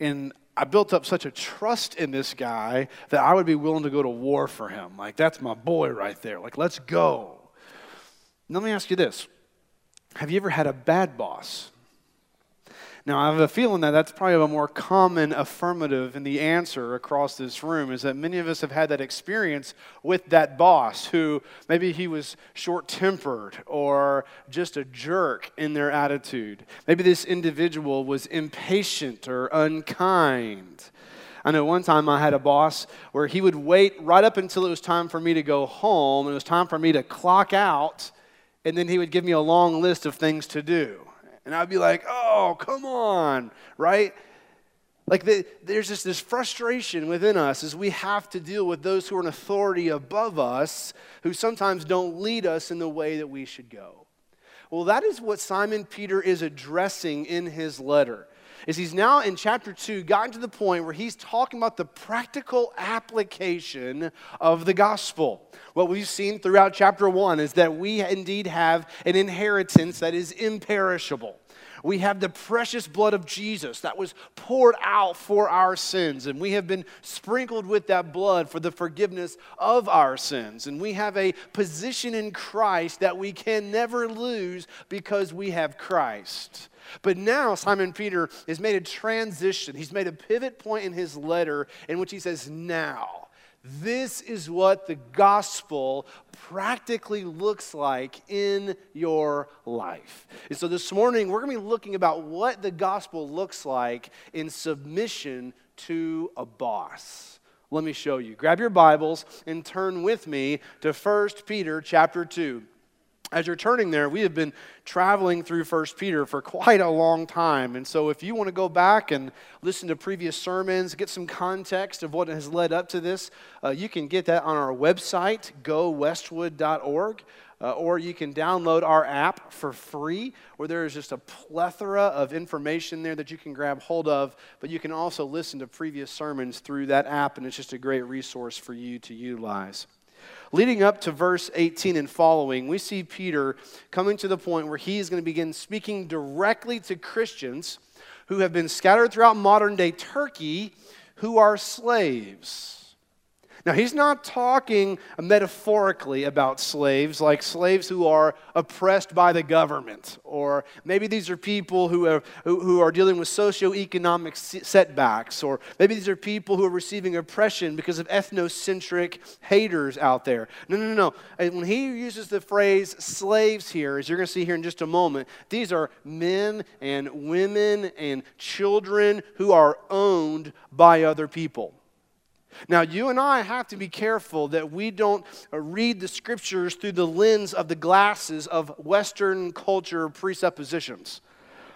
and I built up such a trust in this guy that I would be willing to go to war for him. Like, that's my boy right there. Like, let's go. Let me ask you this Have you ever had a bad boss? Now, I have a feeling that that's probably a more common affirmative in the answer across this room is that many of us have had that experience with that boss who maybe he was short tempered or just a jerk in their attitude. Maybe this individual was impatient or unkind. I know one time I had a boss where he would wait right up until it was time for me to go home and it was time for me to clock out, and then he would give me a long list of things to do. And I'd be like, oh, come on, right? Like the, there's just this frustration within us as we have to deal with those who are in authority above us who sometimes don't lead us in the way that we should go. Well, that is what Simon Peter is addressing in his letter. Is he's now in chapter 2 gotten to the point where he's talking about the practical application of the gospel. What we've seen throughout chapter 1 is that we indeed have an inheritance that is imperishable. We have the precious blood of Jesus that was poured out for our sins, and we have been sprinkled with that blood for the forgiveness of our sins. And we have a position in Christ that we can never lose because we have Christ. But now Simon Peter has made a transition. He's made a pivot point in his letter in which he says, Now, this is what the gospel practically looks like in your life. And so this morning, we're going to be looking about what the gospel looks like in submission to a boss. Let me show you. Grab your Bibles and turn with me to 1 Peter chapter 2 as you're turning there, we have been traveling through First Peter for quite a long time. And so, if you want to go back and listen to previous sermons, get some context of what has led up to this, uh, you can get that on our website, gowestwood.org. Uh, or you can download our app for free, where there is just a plethora of information there that you can grab hold of. But you can also listen to previous sermons through that app, and it's just a great resource for you to utilize. Leading up to verse 18 and following, we see Peter coming to the point where he is going to begin speaking directly to Christians who have been scattered throughout modern day Turkey who are slaves. Now, he's not talking metaphorically about slaves, like slaves who are oppressed by the government, or maybe these are people who are, who, who are dealing with socioeconomic setbacks, or maybe these are people who are receiving oppression because of ethnocentric haters out there. No, no, no. no. When he uses the phrase slaves here, as you're going to see here in just a moment, these are men and women and children who are owned by other people. Now, you and I have to be careful that we don't read the scriptures through the lens of the glasses of Western culture presuppositions.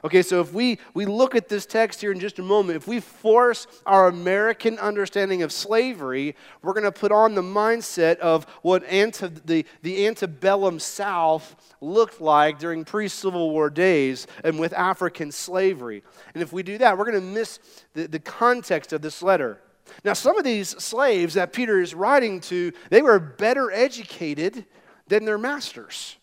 Okay, so if we, we look at this text here in just a moment, if we force our American understanding of slavery, we're going to put on the mindset of what ante, the, the antebellum South looked like during pre Civil War days and with African slavery. And if we do that, we're going to miss the, the context of this letter. Now, some of these slaves that Peter is writing to, they were better educated than their masters.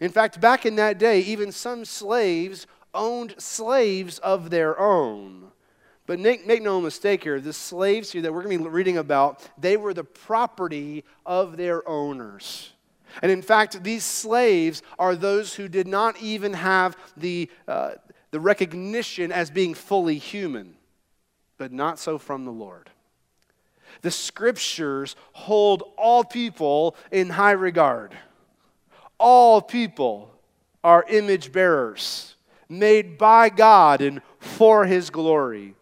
In fact, back in that day, even some slaves owned slaves of their own. But make, make no mistake here, the slaves here that we're going to be reading about, they were the property of their owners. And in fact, these slaves are those who did not even have the, uh, the recognition as being fully human, but not so from the Lord. The scriptures hold all people in high regard. All people are image bearers, made by God and for his glory.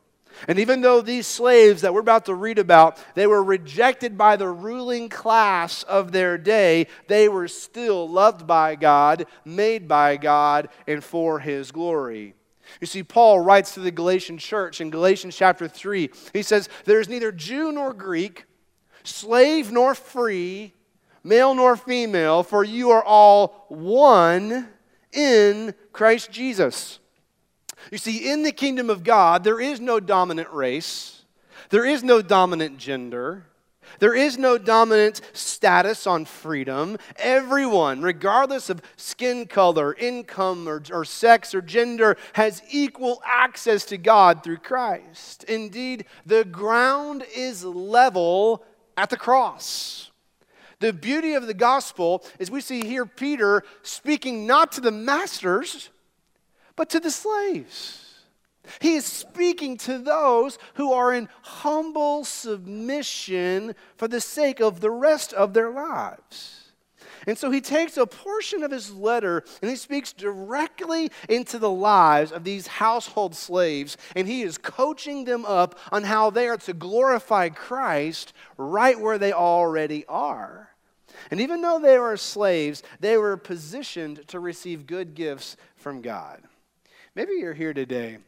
And even though these slaves that we're about to read about, they were rejected by the ruling class of their day, they were still loved by God, made by God, and for his glory. You see, Paul writes to the Galatian church in Galatians chapter 3. He says, There is neither Jew nor Greek, slave nor free, male nor female, for you are all one in Christ Jesus. You see, in the kingdom of God, there is no dominant race, there is no dominant gender. There is no dominant status on freedom. Everyone, regardless of skin color, income, or, or, sex or gender, has equal access to God through Christ. Indeed, the ground is level at the cross. The beauty of the gospel is we see here Peter speaking not to the masters, but to the slaves. He is speaking to those who are in humble submission for the sake of the rest of their lives. And so he takes a portion of his letter and he speaks directly into the lives of these household slaves. And he is coaching them up on how they are to glorify Christ right where they already are. And even though they were slaves, they were positioned to receive good gifts from God. Maybe you're here today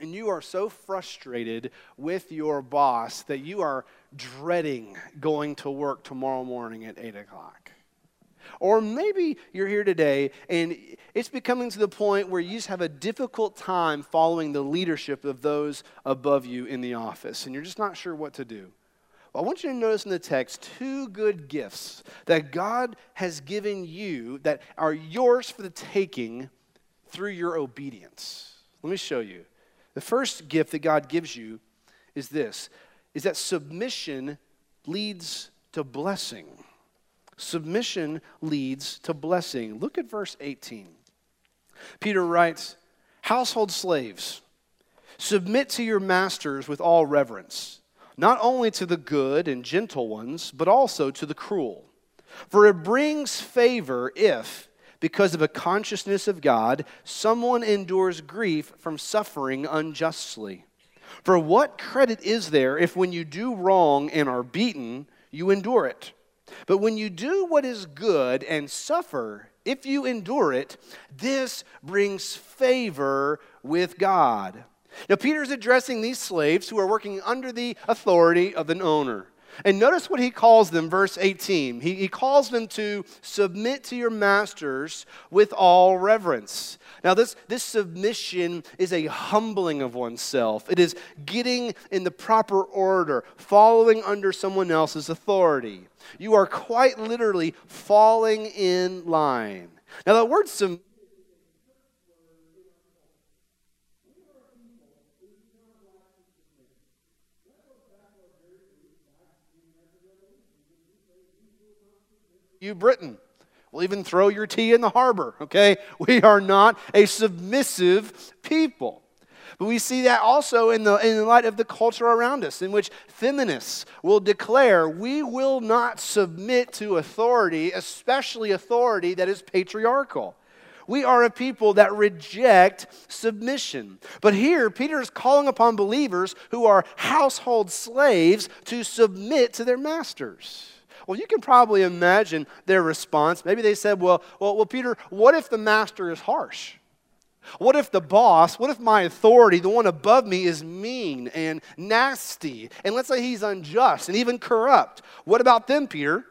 and you are so frustrated with your boss that you are dreading going to work tomorrow morning at 8 o'clock. Or maybe you're here today and it's becoming to the point where you just have a difficult time following the leadership of those above you in the office and you're just not sure what to do. I want you to notice in the text two good gifts that God has given you that are yours for the taking through your obedience. Let me show you. The first gift that God gives you is this is that submission leads to blessing. Submission leads to blessing. Look at verse 18. Peter writes, Household slaves, submit to your masters with all reverence, not only to the good and gentle ones, but also to the cruel. For it brings favor if, because of a consciousness of God, someone endures grief from suffering unjustly. For what credit is there if when you do wrong and are beaten, you endure it? But when you do what is good and suffer, if you endure it, this brings favor with God. Now, Peter's addressing these slaves who are working under the authority of an owner. And notice what he calls them, verse 18. He, he calls them to submit to your masters with all reverence. Now, this, this submission is a humbling of oneself, it is getting in the proper order, following under someone else's authority. You are quite literally falling in line. Now, the word submit you, Britain. We'll even throw your tea in the harbor, okay? We are not a submissive people. But we see that also in the, in the light of the culture around us, in which feminists will declare we will not submit to authority, especially authority that is patriarchal. We are a people that reject submission. But here, Peter is calling upon believers who are household slaves to submit to their masters. Well, you can probably imagine their response. Maybe they said, well, well, well, Peter, what if the master is harsh? What if the boss, what if my authority, the one above me, is mean and nasty? And let's say he's unjust and even corrupt. What about them, Peter?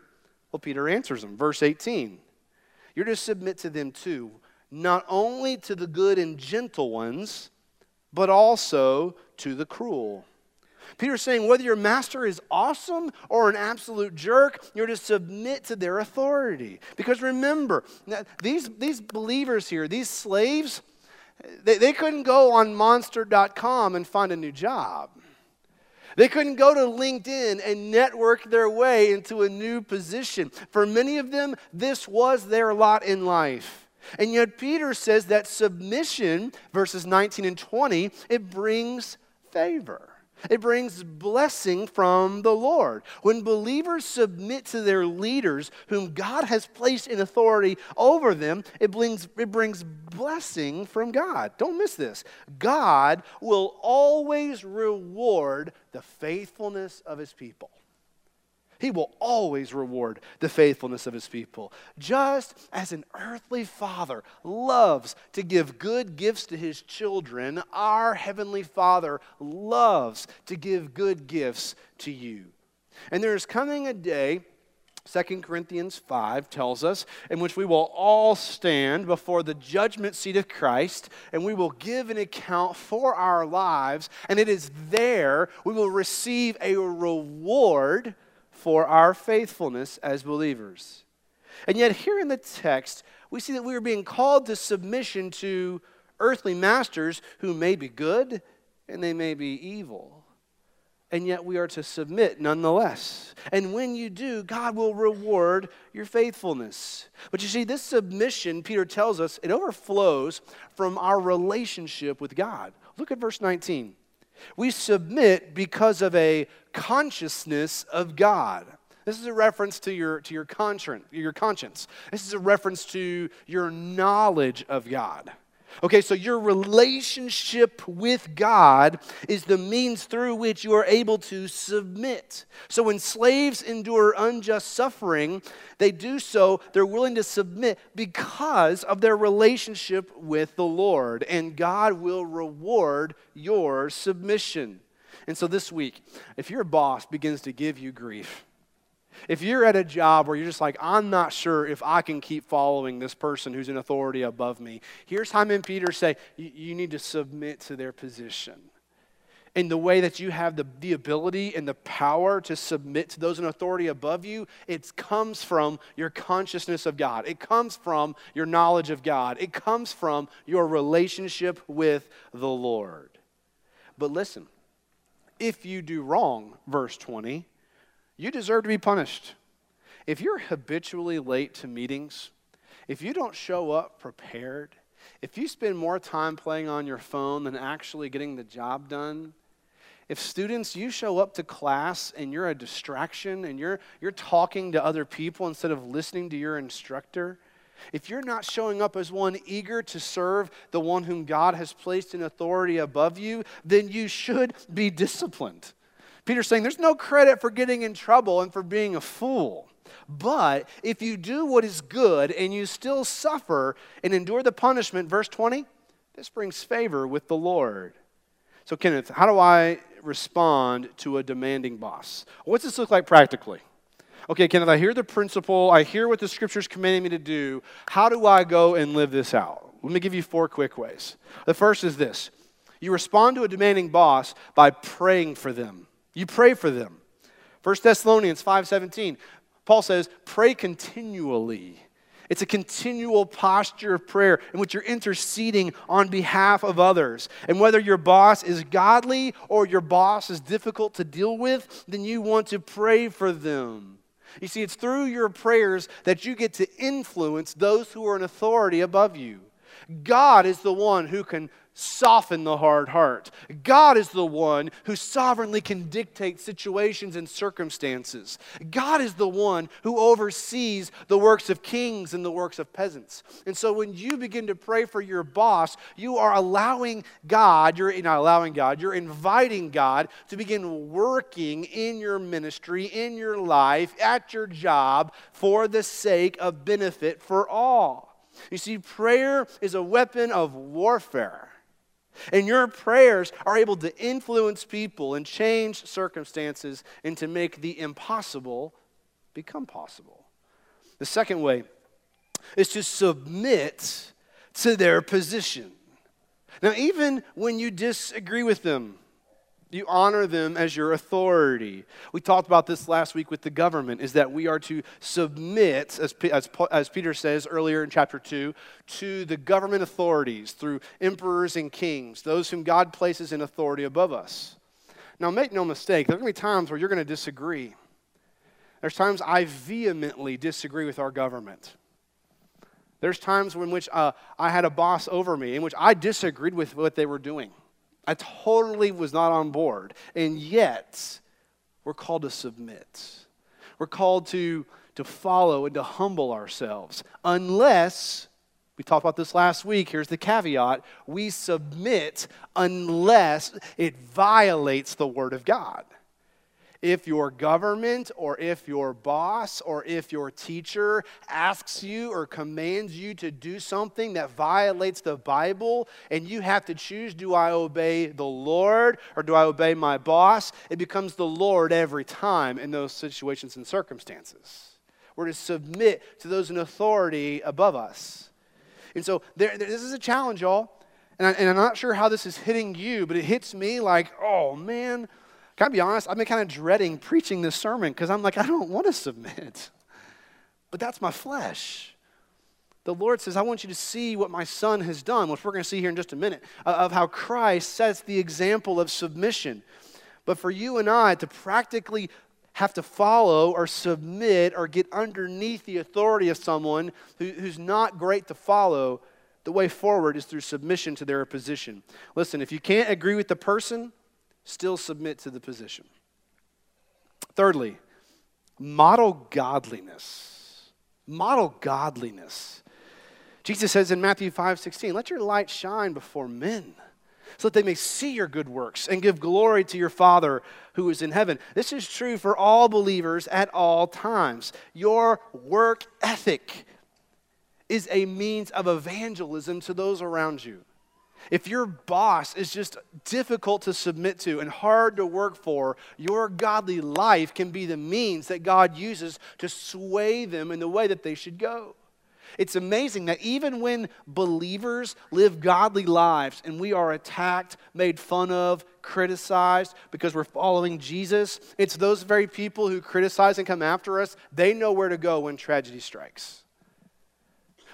Well, Peter answers him. Verse 18 You're to submit to them too, not only to the good and gentle ones, but also to the cruel. Peter's saying whether your master is awesome or an absolute jerk, you're to submit to their authority. Because remember, these, these believers here, these slaves, they, they couldn't go on monster.com and find a new job. They couldn't go to LinkedIn and network their way into a new position. For many of them, this was their lot in life. And yet, Peter says that submission, verses 19 and 20, it brings favor. It brings blessing from the Lord. When believers submit to their leaders, whom God has placed in authority over them, it brings, it brings blessing from God. Don't miss this. God will always reward the faithfulness of his people. He will always reward the faithfulness of his people. Just as an earthly father loves to give good gifts to his children, our heavenly father loves to give good gifts to you. And there is coming a day 2 Corinthians 5 tells us, in which we will all stand before the judgment seat of Christ and we will give an account for our lives. And it is there we will receive a reward for our faithfulness as believers. And yet, here in the text, we see that we are being called to submission to earthly masters who may be good and they may be evil and yet we are to submit nonetheless. And when you do, God will reward your faithfulness. But you see, this submission, Peter tells us, it overflows from our relationship with God. Look at verse 19. We submit because of a consciousness of God. This is a reference to your, to your, conscience, your conscience. This is a reference to your knowledge of God. Okay, so your relationship with God is the means through which you are able to submit. So when slaves endure unjust suffering, they do so, they're willing to submit because of their relationship with the Lord, and God will reward your submission. And so this week, if your boss begins to give you grief, if you're at a job where you're just like, I'm not sure if I can keep following this person who's in authority above me, here's Simon Peter say, you need to submit to their position. In the way that you have the, the ability and the power to submit to those in authority above you, it comes from your consciousness of God. It comes from your knowledge of God. It comes from your relationship with the Lord. But listen, if you do wrong, verse 20, you deserve to be punished. If you're habitually late to meetings, if you don't show up prepared, if you spend more time playing on your phone than actually getting the job done, if students you show up to class and you're a distraction and you're you're talking to other people instead of listening to your instructor, if you're not showing up as one eager to serve the one whom God has placed in authority above you, then you should be disciplined. Peter's saying there's no credit for getting in trouble and for being a fool. But if you do what is good and you still suffer and endure the punishment, verse 20, this brings favor with the Lord. So, Kenneth, how do I respond to a demanding boss? What's this look like practically? Okay, Kenneth, I hear the principle, I hear what the scripture's commanding me to do. How do I go and live this out? Let me give you four quick ways. The first is this you respond to a demanding boss by praying for them. You pray for them. 1 Thessalonians 5:17. Paul says, "Pray continually." It's a continual posture of prayer in which you're interceding on behalf of others. And whether your boss is godly or your boss is difficult to deal with, then you want to pray for them. You see, it's through your prayers that you get to influence those who are in authority above you. God is the one who can soften the hard heart. God is the one who sovereignly can dictate situations and circumstances. God is the one who oversees the works of kings and the works of peasants. And so when you begin to pray for your boss, you are allowing God, you're not allowing God, you're inviting God to begin working in your ministry, in your life, at your job for the sake of benefit for all. You see, prayer is a weapon of warfare. And your prayers are able to influence people and change circumstances and to make the impossible become possible. The second way is to submit to their position. Now, even when you disagree with them, you honor them as your authority. We talked about this last week with the government, is that we are to submit, as, as, as Peter says earlier in chapter 2, to the government authorities through emperors and kings, those whom God places in authority above us. Now, make no mistake, there are going to be times where you're going to disagree. There's times I vehemently disagree with our government. There's times in which uh, I had a boss over me in which I disagreed with what they were doing. I totally was not on board. And yet, we're called to submit. We're called to, to follow and to humble ourselves. Unless, we talked about this last week, here's the caveat we submit unless it violates the Word of God if your government or if your boss or if your teacher asks you or commands you to do something that violates the Bible and you have to choose do I obey the Lord or do I obey my boss? It becomes the Lord every time in those situations and circumstances. We're to submit to those in authority above us. And so there, this is a challenge, y'all. And, I, and I'm not sure how this is hitting you, but it hits me like, oh man, Can I be honest? I've been kind of dreading preaching this sermon because I'm like, I don't want to submit. But that's my flesh. The Lord says, I want you to see what my son has done, which we're going to see here in just a minute, of how Christ sets the example of submission. But for you and I to practically have to follow or submit or get underneath the authority of someone who, who's not great to follow, the way forward is through submission to their position. Listen, if you can't agree with the person, still submit to the position. Thirdly, model godliness. Model godliness. Jesus says in Matthew 5 16, let your light shine before men so that they may see your good works and give glory to your Father who is in heaven. This is true for all believers at all times. Your work ethic is a means of evangelism to those around you. If your boss is just difficult to submit to and hard to work for, your godly life can be the means that God uses to sway them in the way that they should go. It's amazing that even when believers live godly lives and we are attacked, made fun of, criticized because we're following Jesus, it's those very people who criticize and come after us, they know where to go when tragedy strikes.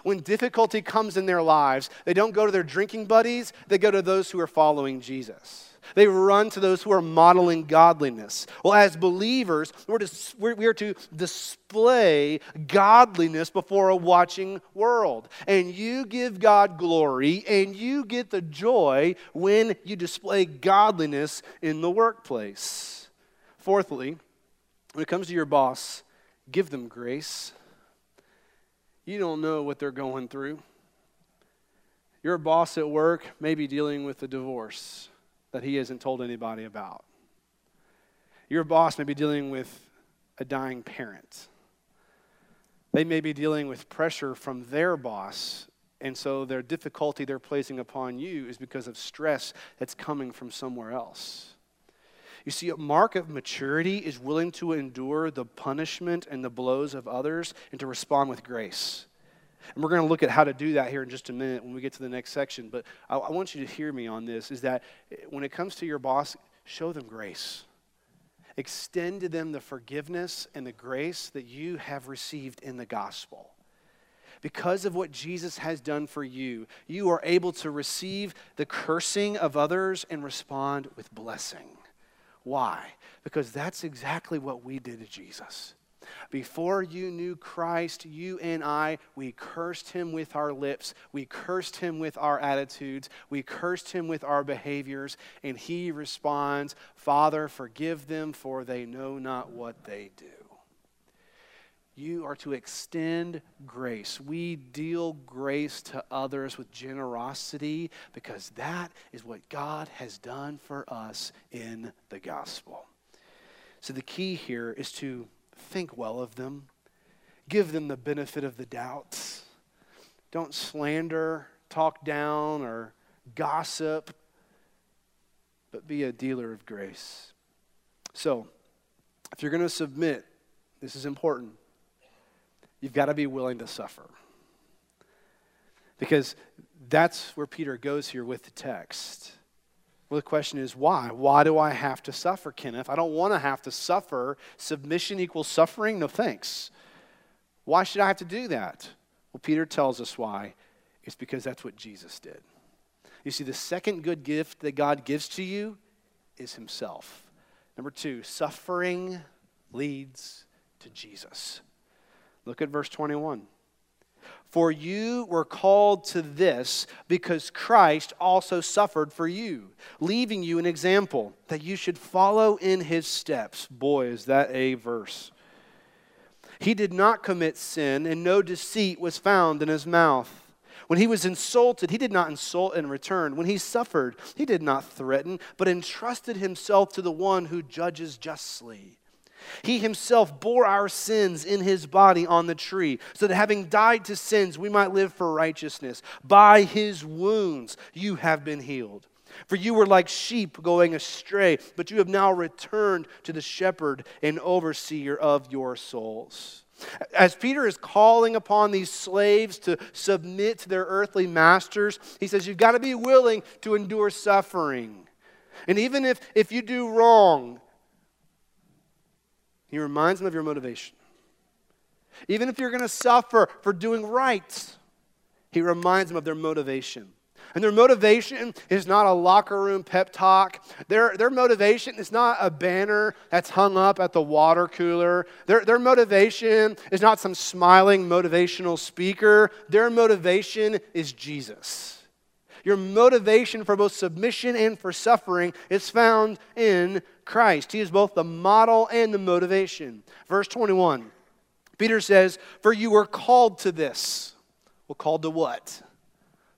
When difficulty comes in their lives, they don't go to their drinking buddies, they go to those who are following Jesus. They run to those who are modeling godliness. Well, as believers, we're to, we are to display godliness before a watching world. And you give God glory and you get the joy when you display godliness in the workplace. Fourthly, when it comes to your boss, give them grace. You don't know what they're going through. Your boss at work may be dealing with a divorce that he hasn't told anybody about. Your boss may be dealing with a dying parent. They may be dealing with pressure from their boss, and so their difficulty they're placing upon you is because of stress that's coming from somewhere else. You see, a mark of maturity is willing to endure the punishment and the blows of others and to respond with grace. And we're going to look at how to do that here in just a minute when we get to the next section. But I, I want you to hear me on this is that when it comes to your boss, show them grace. Extend to them the forgiveness and the grace that you have received in the gospel because of what Jesus has done for you, you are able to receive the cursing of others and respond with blessing. Why? Because that's exactly what we did to Jesus. Before you knew Christ, you and I, we cursed him with our lips. We cursed him with our attitudes. We cursed him with our behaviors. And he responds, Father, forgive them, for they know not what they do. You are to extend grace. We deal grace to others with generosity because that is what God has done for us in the gospel. So the key here is to think well of them, give them the benefit of the doubt. Don't slander, talk down, or gossip, but be a dealer of grace. So, if you're going to submit, this is important. You've got to be willing to suffer. Because that's where Peter goes here with the text. Well, the question is why? Why do I have to suffer, Kenneth? I don't want to have to suffer. Submission equals suffering? No thanks. Why should I have to do that? Well, Peter tells us why. It's because that's what Jesus did. You see, the second good gift that God gives to you is Himself. Number two, suffering leads to Jesus. Look at verse 21. For you were called to this because Christ also suffered for you, leaving you an example that you should follow in his steps. Boy, is that a verse. He did not commit sin, and no deceit was found in his mouth. When he was insulted, he did not insult in return. When he suffered, he did not threaten, but entrusted himself to the one who judges justly. He himself bore our sins in his body on the tree, so that having died to sins, we might live for righteousness. By his wounds you have been healed. For you were like sheep going astray, but you have now returned to the shepherd and overseer of your souls. As Peter is calling upon these slaves to submit to their earthly masters, he says, You've got to be willing to endure suffering. And even if, if you do wrong, He reminds them of your motivation. Even if you're going to suffer for doing right, he reminds them of their motivation. And their motivation is not a locker room pep talk. Their, their motivation is not a banner that's hung up at the water cooler. Their, their motivation is not some smiling motivational speaker. Their motivation is Jesus. Your motivation for both submission and for suffering is found in Christ. He is both the model and the motivation. Verse 21, Peter says, For you were called to this. Well, called to what?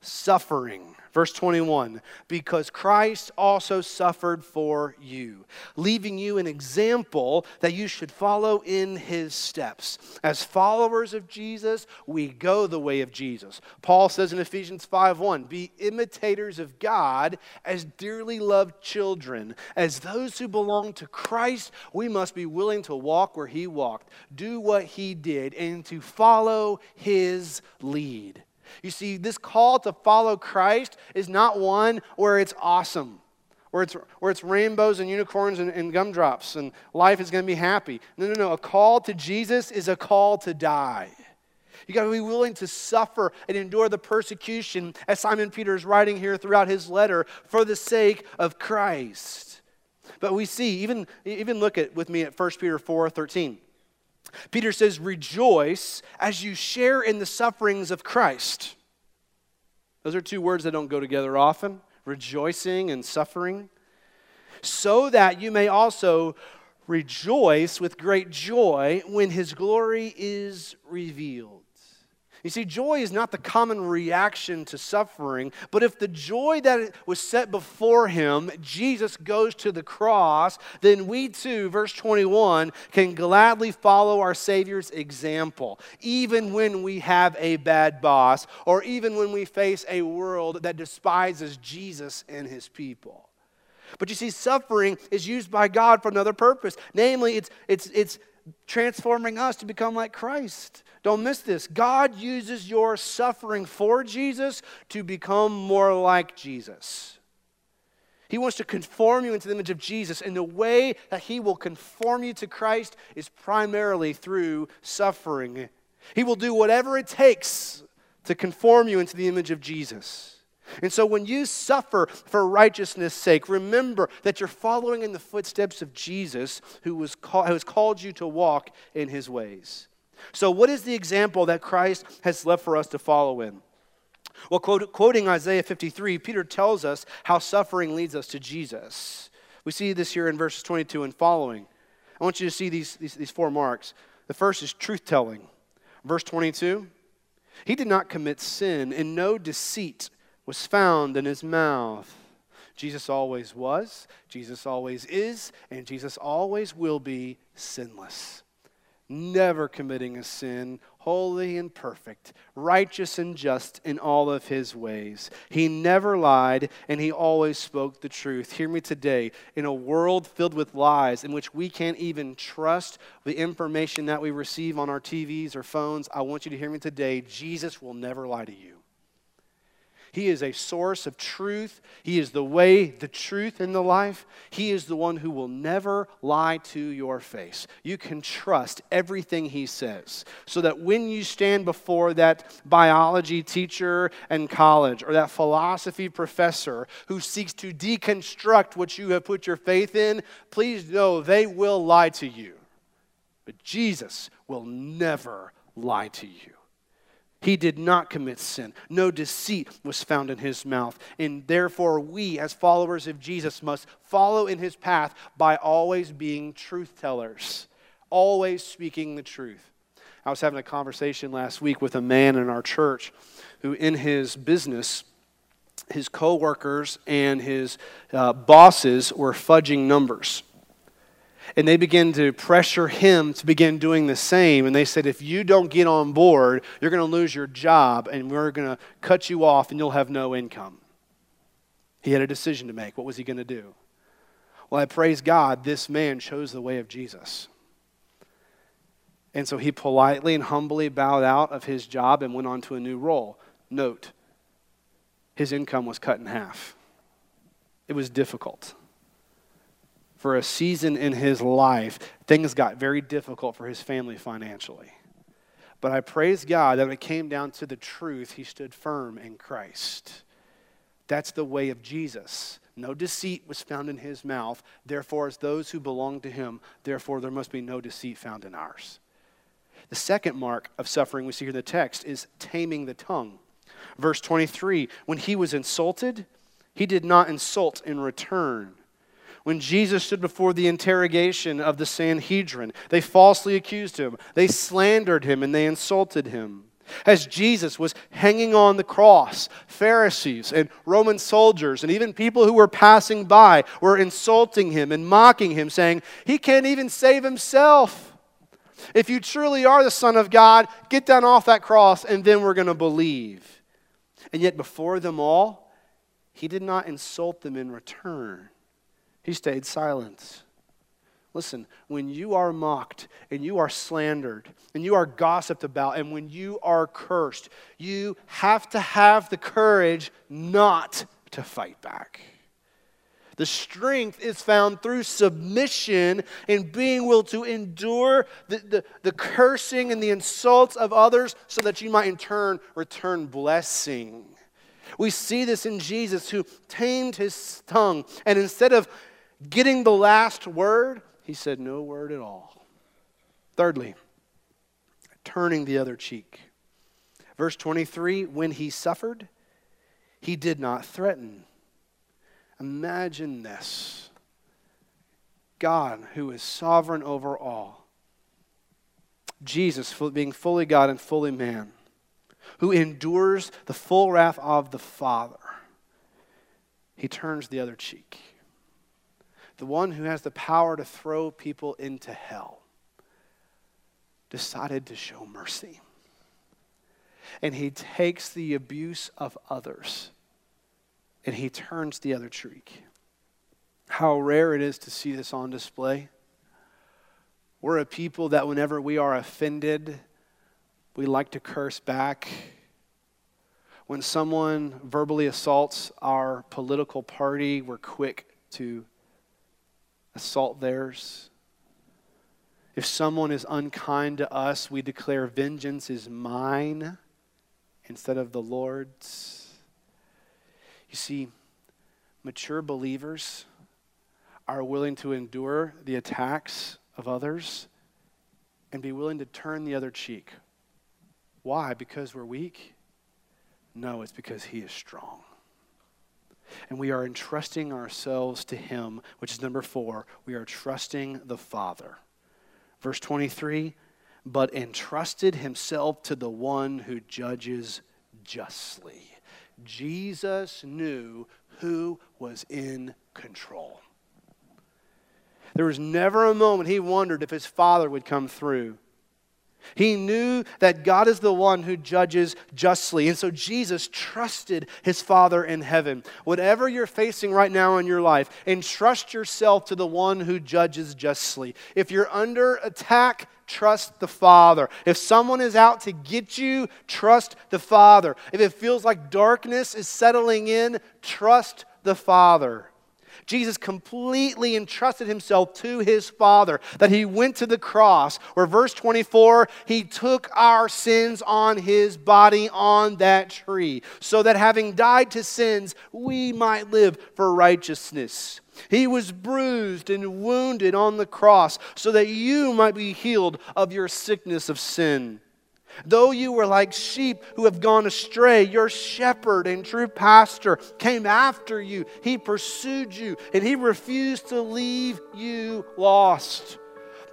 Suffering. Verse 21 Because Christ also suffered for you, leaving you an example that you should follow in his steps. As followers of Jesus, we go the way of Jesus. Paul says in Ephesians 5 1 Be imitators of God as dearly loved children. As those who belong to Christ, we must be willing to walk where he walked, do what he did, and to follow his lead. You see, this call to follow Christ is not one where it's awesome, where it's, where it's rainbows and unicorns and, and gumdrops and life is going to be happy. No, no, no. A call to Jesus is a call to die. You got to be willing to suffer and endure the persecution, as Simon Peter is writing here throughout his letter, for the sake of Christ. But we see, even, even look at with me at 1 Peter 4 13. Peter says, Rejoice as you share in the sufferings of Christ. Those are two words that don't go together often rejoicing and suffering. So that you may also rejoice with great joy when his glory is revealed. You see, joy is not the common reaction to suffering, but if the joy that was set before him, Jesus goes to the cross, then we too, verse 21, can gladly follow our Savior's example, even when we have a bad boss, or even when we face a world that despises Jesus and his people. But you see, suffering is used by God for another purpose. Namely, it's, it's, it's transforming us to become like Christ. Don't miss this. God uses your suffering for Jesus to become more like Jesus. He wants to conform you into the image of Jesus, and the way that He will conform you to Christ is primarily through suffering. He will do whatever it takes to conform you into the image of Jesus. And so when you suffer for righteousness' sake, remember that you're following in the footsteps of Jesus who, was call, who has called you to walk in his ways. So, what is the example that Christ has left for us to follow in? Well, quote, quoting Isaiah 53, Peter tells us how suffering leads us to Jesus. We see this here in verses 22 and following. I want you to see these, these, these four marks. The first is truth telling. Verse 22 He did not commit sin, and no deceit was found in his mouth. Jesus always was, Jesus always is, and Jesus always will be sinless never committing a sin, holy and perfect, righteous and just in all of his ways. He never lied, and he always spoke the truth. Hear me today. In a world filled with lies, in which we can't even trust the information that we receive on our TVs or phones, I want you to hear me today. Jesus will never lie to you. He is a source of truth. He is the way, the truth, and the life. He is the one who will never lie to your face. You can trust everything He says so that when you stand before that biology teacher in college or that philosophy professor who seeks to deconstruct what you have put your faith in, please know they will lie to you. But Jesus will never lie to you. He did not commit sin. No deceit was found in his mouth. And therefore, we, as followers of Jesus, must follow in his path by always being truth tellers, always speaking the truth. I was having a conversation last week with a man in our church who, in his business, his coworkers and his uh, bosses were fudging numbers. And they began to pressure him to begin doing the same. And they said, if you don't get on board, you're going to lose your job and we're going to cut you off and you'll have no income. He had a decision to make. What was he going to do? Well, I praise God, this man chose the way of Jesus. And so he politely and humbly bowed out of his job and went on to a new role. Note, his income was cut in half. It was difficult for a season in his life, things got very difficult for his family financially. But I praise God that when it came down to the truth, he stood firm in Christ. That's the way of Jesus. No deceit was found in his mouth. Therefore, as those who belong to him, therefore there must be no deceit found in ours. The second mark of suffering we see here in the text is taming the tongue. Verse 23 When he was insulted, he did not insult in return. When Jesus stood before the interrogation of the Sanhedrin, they falsely accused him, they slandered him, and they insulted him. As Jesus was hanging on the cross, Pharisees and Roman soldiers and even people who were passing by were insulting him and mocking him, saying, He can't even save himself. If you truly are the Son of God, get down off that cross and then we're going to believe. And yet, before them all, he did not insult them in return. He stayed silent. Listen, when you are mocked and you are slandered and you are gossiped about and when you are cursed, you have to have the courage not to fight back. The strength is found through submission and being willing to endure the, the, the, cursing and the insults of others so that you might in turn return blessing. We see this in Jesus who tamed his tongue and instead of getting the last word, he said no word at all. Thirdly, turning the other cheek. Verse 23 when he suffered, he did not threaten. Imagine this God, who is sovereign over all, Jesus being fully God and fully man, who endures the full wrath of the Father, he turns the other cheek the one who has the power to throw people into hell, decided to show mercy. And he takes the abuse of others and he turns the other cheek. How rare it is to see this on display. We're a people that whenever we are offended, we like to curse back. When someone verbally assaults our political party, we're quick to assault theirs. If someone is unkind to us, we declare vengeance is mine instead of the Lord's. You see, mature believers are willing to endure the attacks of others and be willing to turn the other cheek. Why? Because we're weak? No, it's because He is strong and we are entrusting ourselves to Him, which is number four. We are trusting the Father. Verse 23 but entrusted himself to the one who judges justly. Jesus knew who was in control. There was never a moment he wondered if his father would come through. He knew that God is the one who judges justly. And so Jesus trusted his Father in heaven. Whatever you're facing right now in your life, entrust yourself to the one who judges justly. If you're under attack, trust the Father. If someone is out to get you, trust the Father. If it feels like darkness is settling in, trust the Father. Jesus completely entrusted himself to his Father, that he went to the cross, where verse 24, he took our sins on his body on that tree, so that having died to sins, we might live for righteousness. He was bruised and wounded on the cross, so that you might be healed of your sickness of sin. Though you were like sheep who have gone astray, your shepherd and true pastor came after you. He pursued you, and he refused to leave you lost.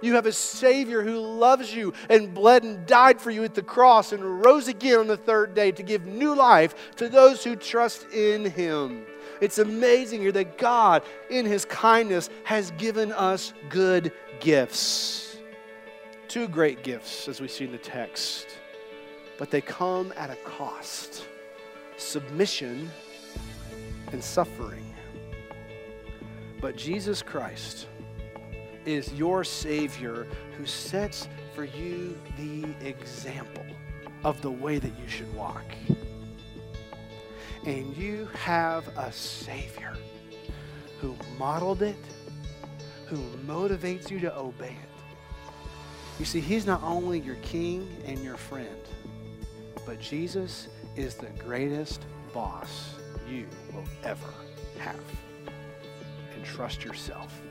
You have a Savior who loves you and bled and died for you at the cross and rose again on the third day to give new life to those who trust in Him. It's amazing here that God, in His kindness, has given us good gifts two great gifts, as we see in the text, but they come at a cost submission and suffering. But Jesus Christ is your Savior who sets for you the example of the way that you should walk. And you have a Savior who modeled it who motivates you to obey it. You see, He's not only your king and your friend, but Jesus is the greatest boss you will ever have. And trust yourself.